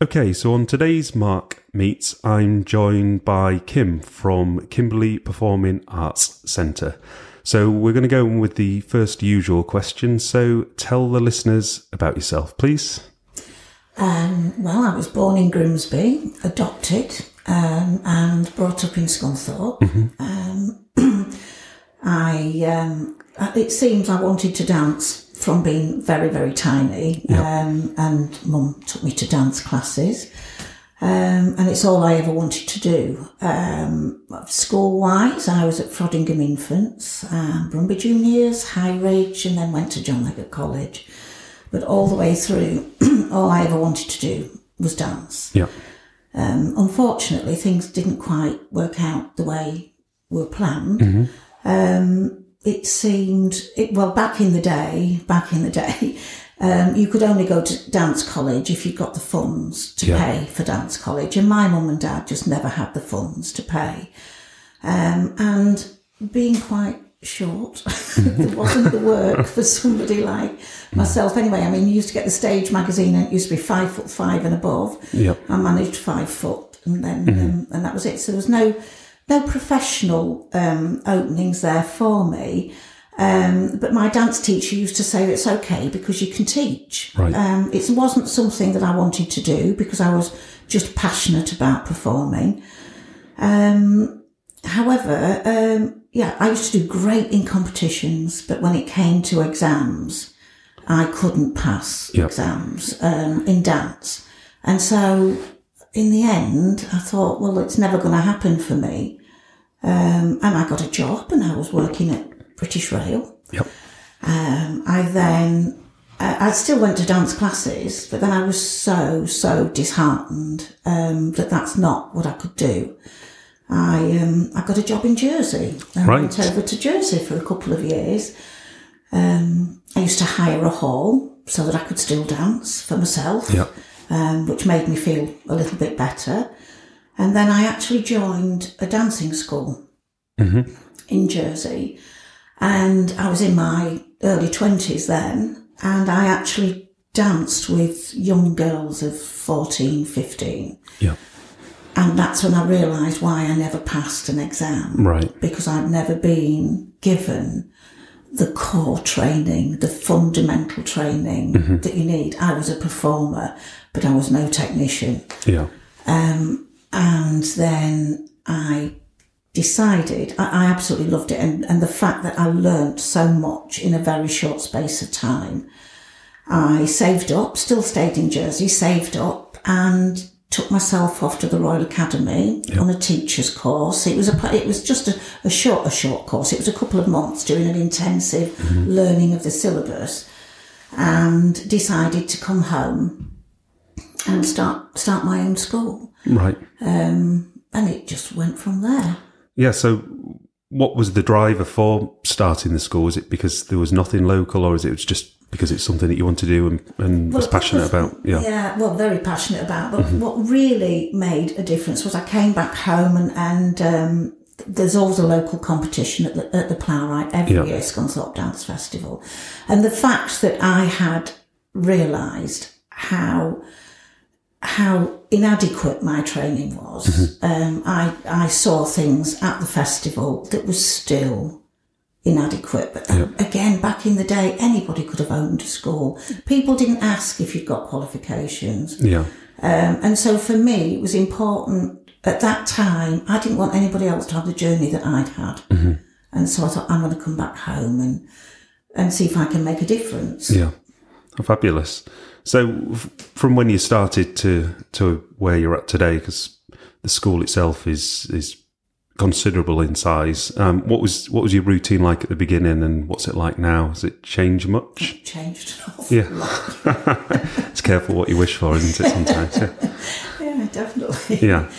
Okay, so on today's Mark Meets, I'm joined by Kim from Kimberley Performing Arts Centre. So we're going to go with the first usual question. So tell the listeners about yourself, please. Um, well, I was born in Grimsby, adopted, um, and brought up in Scunthorpe. Um, I um, it seems I wanted to dance from being very very tiny, um, and Mum took me to dance classes. Um, and it's all I ever wanted to do. Um, school wise, I was at Frodingham Infants, um, Brumby Juniors, High Ridge, and then went to John Leggott College. But all the way through, all I ever wanted to do was dance. Yeah. Um, unfortunately, things didn't quite work out the way were planned. Um, it seemed, it, well, back in the day, back in the day, um, you could only go to dance college if you got the funds to Yeah. pay for dance college. And my mum and dad just never had the funds to pay. Um, and being quite short, there wasn't the work for somebody like myself. Anyway, I mean, you used to get the stage magazine and it used to be five foot five and above. Yep. I managed five foot, and then um, and that was it. So there was no no professional um, openings there for me. Um, but my dance teacher used to say it's okay because you can teach. Right. Um, it wasn't something that I wanted to do because I was just passionate about performing. Um, however, um, yeah, I used to do great in competitions, but when it came to exams, I couldn't pass Yep. exams um, in dance. And so in the end, I thought, well, it's never going to happen for me. Um, and I got a job and I was working at British Rail. Yep. Um, I then, uh, I still went to dance classes, but then I was so, so disheartened um, that that's not what I could do. I um, I got a job in Jersey. I Right. went over to Jersey for a couple of years. Um, I used to hire a hall so that I could still dance for myself, Yep. Um, which made me feel a little bit better. And then I actually joined a dancing school in Jersey. And I was in my early 20s then, and I actually danced with young girls of 14, 15. Yeah. And that's when I realised why I never passed an exam. Right. Because I'd never been given the core training, the fundamental training that you need. I was a performer, but I was no technician. Yeah. Um, and then I decided I, I absolutely loved it, and, and the fact that I learnt so much in a very short space of time. I saved up, still stayed in Jersey, saved up, and took myself off to the Royal Academy on a teacher's course. It was a it was just a, a short a short course. It was a couple of months doing an intensive learning of the syllabus, and decided to come home and start start my own school. Right. Um, and it just went from there. Yeah. So, what was the driver for starting the school? Was it because there was nothing local, or is it just because it's something that you want to do and, and was passionate was- about? Yeah. Yeah, well, very passionate about. But what really made a difference was I came back home and, and um, there's always a local competition at the, at the Plowright every Yeah. year, Scunthorpe Dance Festival. And the fact that I had realised how how inadequate my training was, um, I, I saw things at the festival that was still inadequate. But uh, again, back in the day, anybody could have owned a school. People didn't ask if you'd got qualifications. Yeah. Um, and so for me, it was important at that time. I didn't want anybody else to have the journey that I'd had. And so I thought, I'm going to come back home and, and see if I can make a difference. Yeah. Oh, fabulous. So, f- from when you started to to where you're at today, because the school itself is is considerable in size. Um, what was what was your routine like at the beginning, and what's it like now? Has it changed much? It changed Yeah. lot. it's careful what you wish for, isn't it? Sometimes. Yeah. Yeah, definitely. Yeah.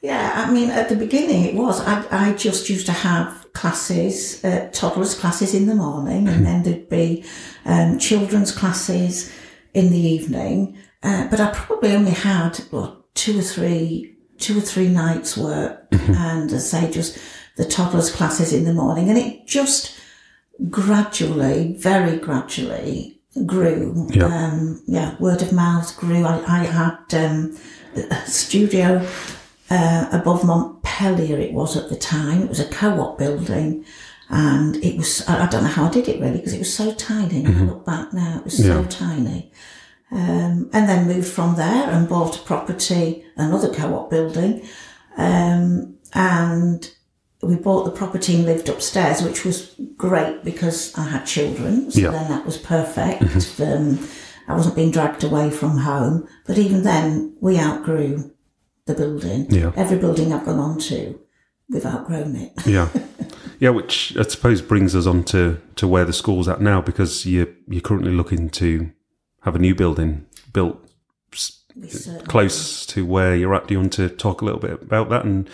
Yeah, I mean, at the beginning it was. I, I just used to have classes, uh, toddlers classes in the morning, and then there'd be um, children's classes in the evening. Uh, but I probably only had what, two or three, two or three nights work, and as I say, just the toddlers classes in the morning, and it just gradually, very gradually, grew. Yeah. Um, yeah, word of mouth grew. I, I had um, a studio uh, above Montpellier, it was at the time. It was a co op building. And it was, I, I don't know how I did it really, because it was so tiny. I look back now, it was so tiny. Um, and then moved from there and bought a property, another co op building. Um, and we bought the property and lived upstairs, which was great because I had children. So Yeah. then that was perfect. Um, I wasn't being dragged away from home. But even then, we outgrew the building. Yeah. Every building I've gone on to, we've outgrown it. Yeah. Yeah, which I suppose brings us on to, to where the school's at now because you're, you're currently looking to have a new building built close to where you're at. Do you want to talk a little bit about that? And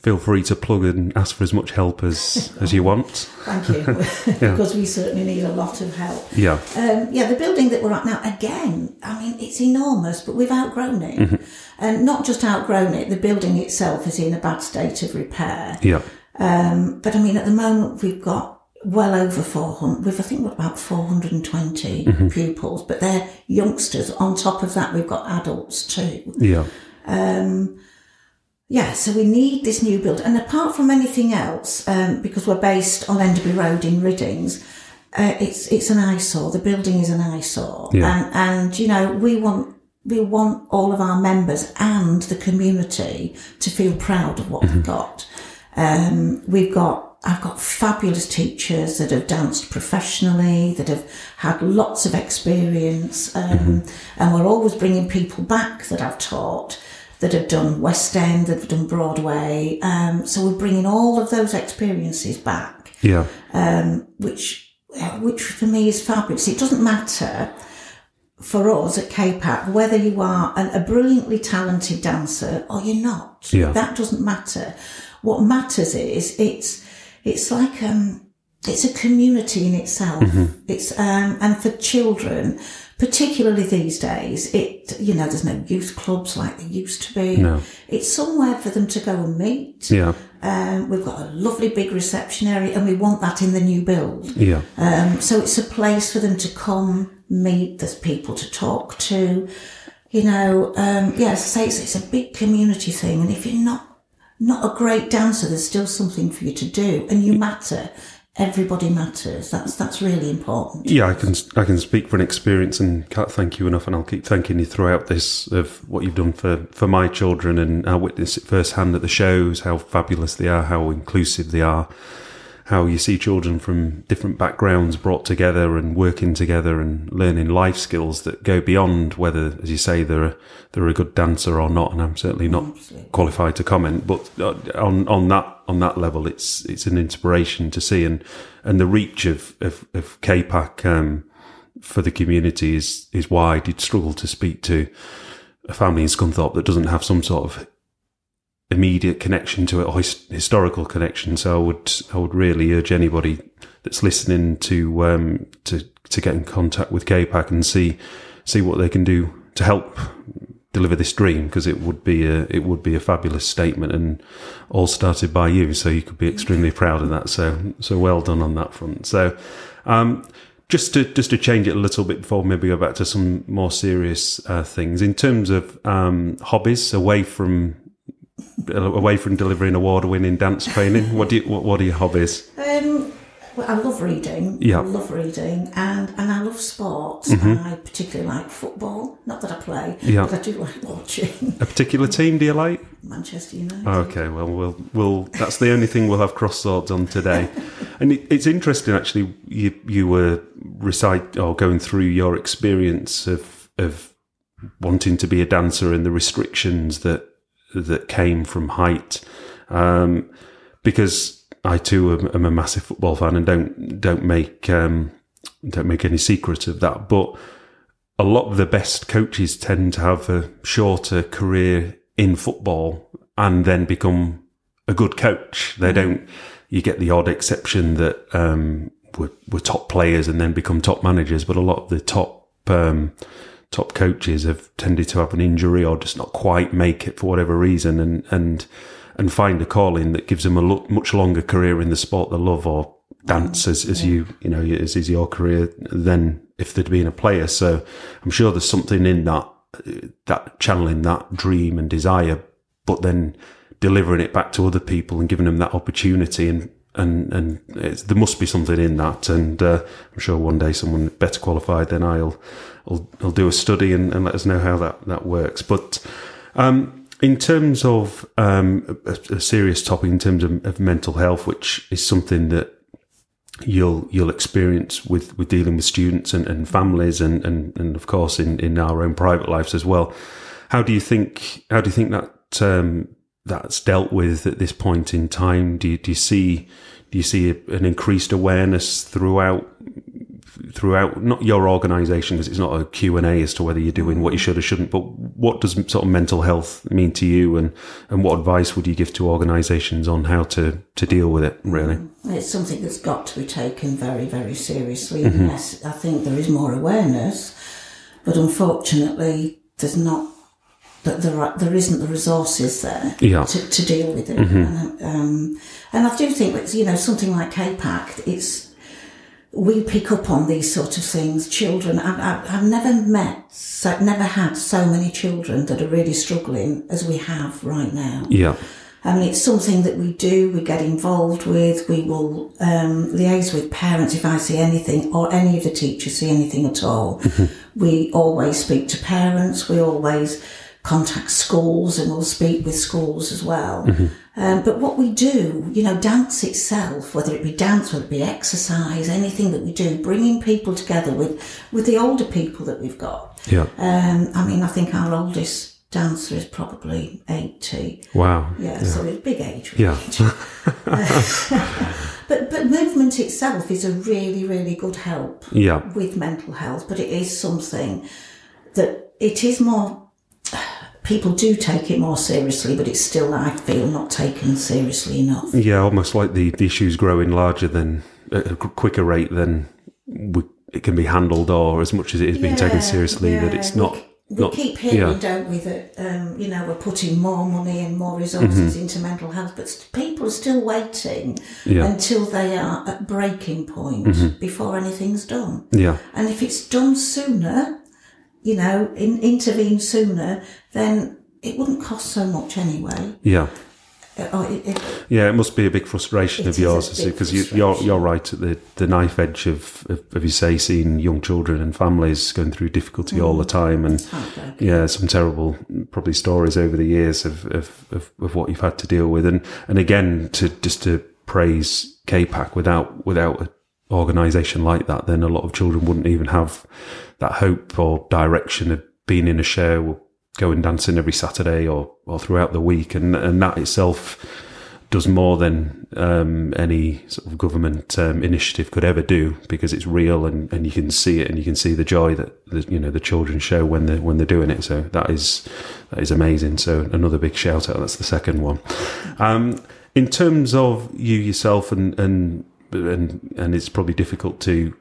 feel free to plug and ask for as much help as, as you want. Thank you. because we certainly need a lot of help. Yeah. Um, yeah, the building that we're at now, again, I mean, it's enormous, but we've outgrown it. Mm-hmm. And not just outgrown it, the building itself is in a bad state of repair. Yeah. Um, but I mean, at the moment, we've got well over 400, we've, I think, about 420 Mm-hmm. pupils, but they're youngsters. On top of that, we've got adults too. Yeah. Um, yeah, so we need this new build. And apart from anything else, um, because we're based on Enderby Road in Riddings, uh, it's it's an eyesore. The building is an eyesore, Yeah. and and you know we want we want all of our members and the community to feel proud of what we've got. Um, we've got I've got fabulous teachers that have danced professionally, that have had lots of experience, um, and we're always bringing people back that I've taught that have done West End, that have done Broadway. Um, so we're bringing all of those experiences back Yeah. um, which uh, which for me is fabulous. It doesn't matter for us at KPAC whether you are an, a brilliantly talented dancer or you're not. Yeah. That doesn't matter. What matters is it's it's like um it's a community in itself. It's um and for children, particularly these days, it you know there's no youth clubs like there used to be. No. It's somewhere for them to go and meet. Yeah. Um, we've got a lovely big reception area, and we want that in the new build. Yeah. Um, so it's a place for them to come, meet. There's people to talk to. You know, um, yeah, as I say, it's, it's a big community thing, and if you're not not a great dancer, there's still something for you to do, and you matter. Everybody matters. That's that's really important. Yeah, I can I can speak from experience and can't thank you enough, and I'll keep thanking you throughout this of what you've done for, for my children, and I witness it firsthand at the shows how fabulous they are, how inclusive they are, how you see children from different backgrounds brought together and working together and learning life skills that go beyond whether, as you say, they're a, they're a good dancer or not. And I'm certainly not qualified to comment, but uh, on on that on that level, it's it's an inspiration to see, and and the reach of of, of KPAC um, for the community is is wide. You'd struggle to speak to a family in Scunthorpe that doesn't have some sort of immediate connection to it or his, historical connection. So I would I would really urge anybody that's listening to um, to to get in contact with KPAC and see see what they can do to help deliver this dream because it would be a it would be a fabulous statement and all started by you. So you could be extremely proud of that. So so well done on that front. So um just to just to change it a little bit before maybe go back to some more serious uh, things. In terms of um hobbies away from away from delivering award winning dance training what do you what, what are your hobbies Um, well, I love reading. Yeah. I love reading, and and I love sports. Mm-hmm. I particularly like football. Not that I play, Yeah. but I do like watching a particular team do you like Manchester United. Okay, well, we'll, we'll that's the only thing we'll have cross swords on today. and it, it's interesting, actually. You you were recite or going through your experience of of wanting to be a dancer and the restrictions that that came from height, um, because I too am, am a massive football fan and don't don't make um, don't make any secret of that, but a lot of the best coaches tend to have a shorter career in football and then become a good coach. They don't. You get the odd exception that um, were, were top players and then become top managers, but a lot of the top um, top coaches have tended to have an injury or just not quite make it for whatever reason, and and and find a calling that gives them a lo- much longer career in the sport they love or dance as, as you you know as is your career than if they'd been a player. So I'm sure there's something in that that channeling that dream and desire, but then delivering it back to other people and giving them that opportunity and and and there must be something in that. And uh, I'm sure one day someone better qualified than I'll will will do a study and, and, let us know how that that works. But um, in terms of um, a, a, serious topic, in terms of, of mental health, which is something that you'll you'll experience with, with dealing with students and, and families and, and, and of course in, in our own private lives as well. How do you think how do you think that um, that's dealt with at this point in time? Do you, do you see do you see an increased awareness throughout throughout not your organisation because it's not a Q and A as to whether you're doing what you should or shouldn't, but what does sort of mental health mean to you, and and what advice would you give to organisations on how to to deal with it? Really, it's something that's got to be taken very very seriously. Mm-hmm. Yes, I think there is more awareness, but unfortunately, there's not that there, there isn't the resources there yeah. to, to deal with it. Mm-hmm. And, um, and I do think that, you know, something like KPAC, it's, we pick up on these sort of things. Children, I, have never met, so, never had so many children that are really struggling as we have right now. Yeah. I mean, it's something that we do, we get involved with, we will um, liaise with parents if I see anything or any of the teachers see anything at all. Mm-hmm. We always speak to parents, we always contact schools and we'll speak with schools as well. Mm-hmm. Um, but what we do, you know, dance itself, whether it be dance, whether it be exercise, anything that we do, bringing people together with, with the older people that we've got. Yeah. Um, I mean, I think our oldest dancer is probably 80. Wow. Yeah, yeah. so it's big age. Yeah. but, but movement itself is a really, really good help yeah. with mental health, but it is something that it is more people do take it more seriously, but it's still, I feel, not taken seriously enough. Yeah, almost like the, the issue's growing larger than at a quicker rate than we, it can be handled, or as much as it is being yeah, taken seriously, yeah. that it's not. We, not, keep hearing, yeah. don't we, that um, you know we're putting more money and more resources mm-hmm. into mental health, but people are still waiting until they are at breaking point mm-hmm. before anything's done. Yeah, and if it's done sooner, you know, in, intervene sooner, then it wouldn't cost so much anyway. Yeah. Uh, oh, it, it, yeah, it must be a big frustration of yours because you, are you're, you're right at the, the knife edge of, of, of, you say, seeing young children and families going through difficulty mm. all the time, and yeah, some terrible probably stories over the years of, of, of, of what you've had to deal with, and and again to just to praise KPAC without without an organisation like that, then a lot of children wouldn't even have that hope or direction of being in a show, going dancing every Saturday or, or throughout the week. And, and that itself does more than um, any sort of government um, initiative could ever do because it's real and, and you can see it and you can see the joy that the, you know the children show when they when they're doing it. So that is that is amazing. So another big shout out. That's the second one. Um, in terms of you yourself and and and and it's probably difficult to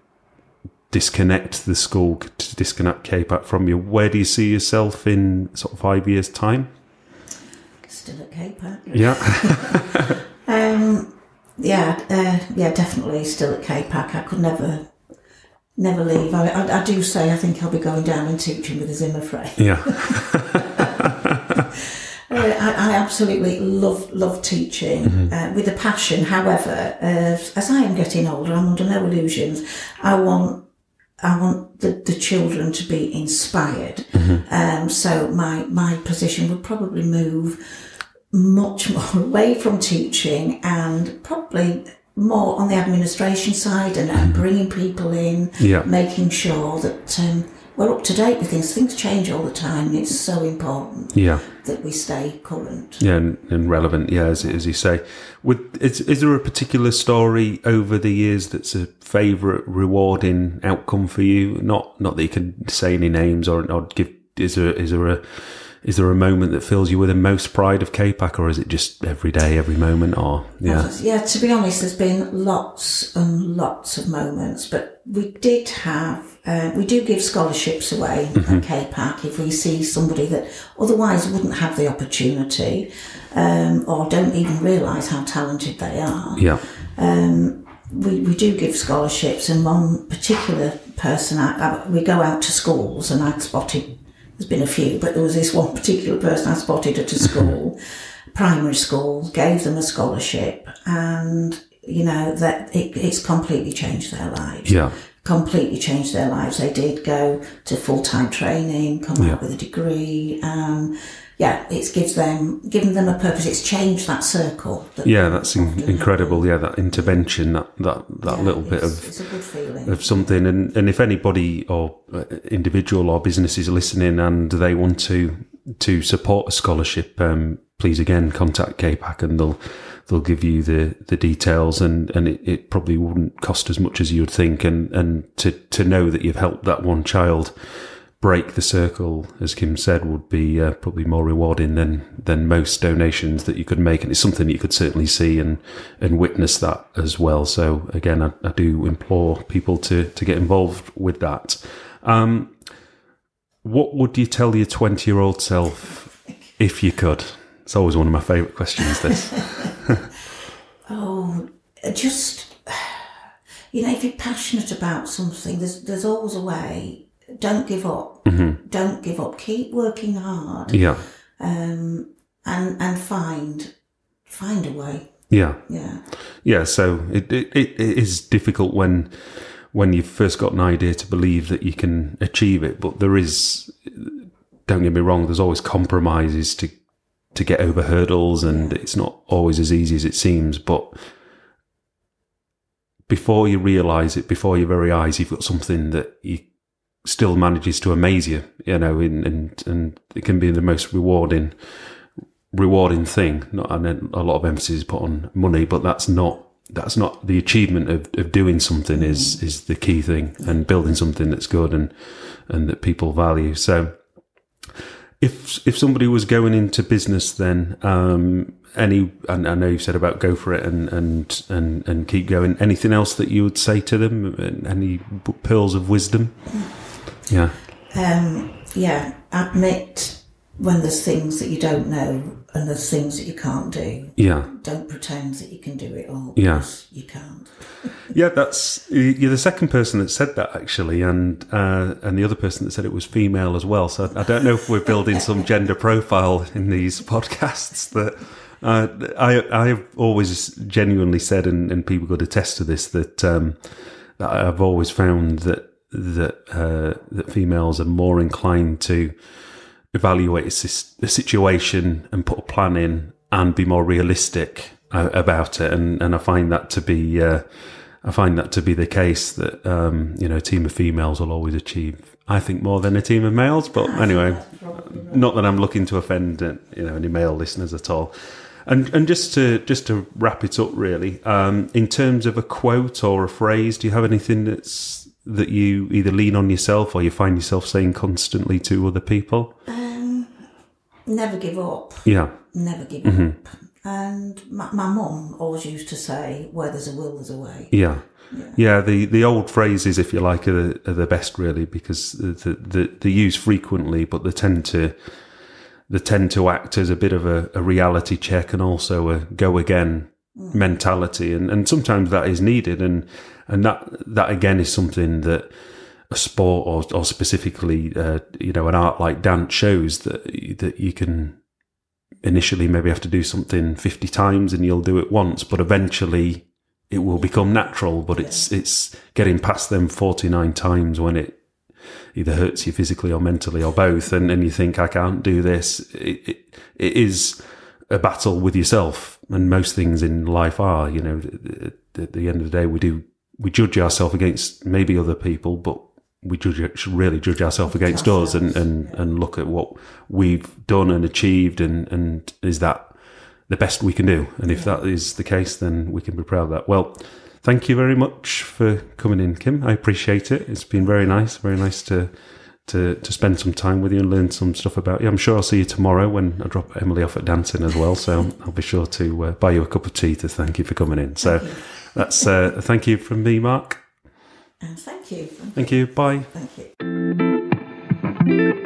disconnect the school, to disconnect KPAC from you, where do you see yourself in sort of five years' time? Still at KPAC. Yeah. um, yeah, uh, yeah, definitely still at KPAC. I could never, never leave. I, I, I, do say I think I'll be going down and teaching with a Zimmer frame. Yeah. Uh, I, I, absolutely love love teaching mm-hmm. uh, with a passion. However, as I am getting older, I'm under no illusions. I want I want the, the children to be inspired. Mm-hmm. Um, so my, my position would probably move much more away from teaching and probably more on the administration side and, mm-hmm. bringing people in, yeah. making sure that um, we're up to date with things. Things change all the time, it's so important yeah. that we stay current. Yeah, and, and relevant. Yeah, as, as you say. Would, is, is there a particular story over the years that's a favourite, rewarding outcome for you? Not not that you can say any names or, or give. Is there is there a is there a moment that fills you with the most pride of KPAC, or is it just every day, every moment? Or yeah, yeah. To be honest, there's been lots and lots of moments, but we did have uh, we do give scholarships away mm-hmm. at KPAC if we see somebody that otherwise wouldn't have the opportunity um, or don't even realise how talented they are. Yeah. Um, we, we do give scholarships, and one particular person, I, I, we go out to schools, and I've spotted, there's been a few, but there was this one particular person I spotted at a school, primary school, gave them a scholarship, and, you know, that it, it's completely changed their lives. Yeah. Completely changed their lives. They did go to full time training, come Yeah. out with a degree. Um, yeah, it gives them given them a purpose. It's changed that circle. That Yeah, that's in- incredible. Yeah, that intervention, that that that yeah, little bit of it's a good feeling. of something. And, and if anybody or uh, individual or business is listening and they want to to support a scholarship, um, please again contact KPAC and they'll they'll give you the, the details and, and it, it probably wouldn't cost as much as you would think. And, and to, to know that you've helped that one child break the circle, as Kim said, would be uh, probably more rewarding than than most donations that you could make, and it's something you could certainly see and and witness that as well. So again, I, I do implore people to to get involved with that. Um, what would you tell your twenty year old self if you could? It's always one of my favourite questions. This, Oh, just you know, if you're passionate about something, there's there's always a way. Don't give up. Don't give up. Keep working hard, yeah, um, and and find find a way. yeah. Yeah, Yeah, so it, it, it is difficult when when you've first got an idea to believe that you can achieve it, but there is don't get me wrong, there's always compromises to to get over hurdles and it's not always as easy as it seems, but before you realise it, before your very eyes, you've got something that you still manages to amaze you, you know, and and, and it can be the most rewarding rewarding thing. Not and a lot of emphasis is put on money, but that's not that's not the achievement of, of doing something is is the key thing and building something that's good and and that people value. So if if somebody was going into business then um any and I know you've said about go for it and and and and keep going anything else that you would say to them any pearls of wisdom yeah um, yeah. Admit when there's things that you don't know and there's things that you can't do. yeah Don't pretend that you can do it all. Yeah. you can't. Yeah, that's you're the second person that said that actually, and uh, and the other person that said it was female as well. So I don't know if we're building some gender profile in these podcasts. That uh, I I have always genuinely said, and, and people could attest to this that um, that I've always found that that uh, that females are more inclined to evaluate a, a situation and put a plan in and be more realistic uh, about it. And, and I find that to be, uh, I find that to be the case that, um, you know, a team of females will always achieve, I think, more than a team of males. But anyway, not that I'm looking to offend, uh, you know, any male listeners at all. And, and just to just to wrap it up, really, um, in terms of a quote or a phrase, do you have anything that's that you either lean on yourself or you find yourself saying constantly to other people? Never give up. Yeah, Never give Mm-hmm. up. And my, my mum always used to say, where there's a will, there's a way. yeah, yeah. the, the old phrases, if you like, are the, are the best really because the, the, they're used frequently, but they tend to they tend to act as a bit of a, a reality check and also a go again mentality, and, and sometimes that is needed, and and that that again is something that a sport or, or specifically uh, you know an art like dance shows that that you can initially maybe have to do something 50 times and you'll do it once but eventually it will become natural but it's it's getting past them 49 times when it either hurts you physically or mentally or both and, and you think i can't do this. It, it, it is a battle with yourself and most things in life are you know at the end of the day we do we judge ourselves against maybe other people but we judge should really judge ourselves against us and, and, and look at what we've done and achieved and, and is that the best we can do and if that is the case then we can be proud of that well thank you very much for coming in kim i appreciate it it's been very nice very nice to to, to spend some time with you and learn some stuff about you. I'm sure I'll see you tomorrow when I drop Emily off at dancing as well. So I'll be sure to uh, buy you a cup of tea to thank you for coming in. So that's uh, a thank you from me, Mark. And thank you. Thank, thank you. you. Bye. Thank you.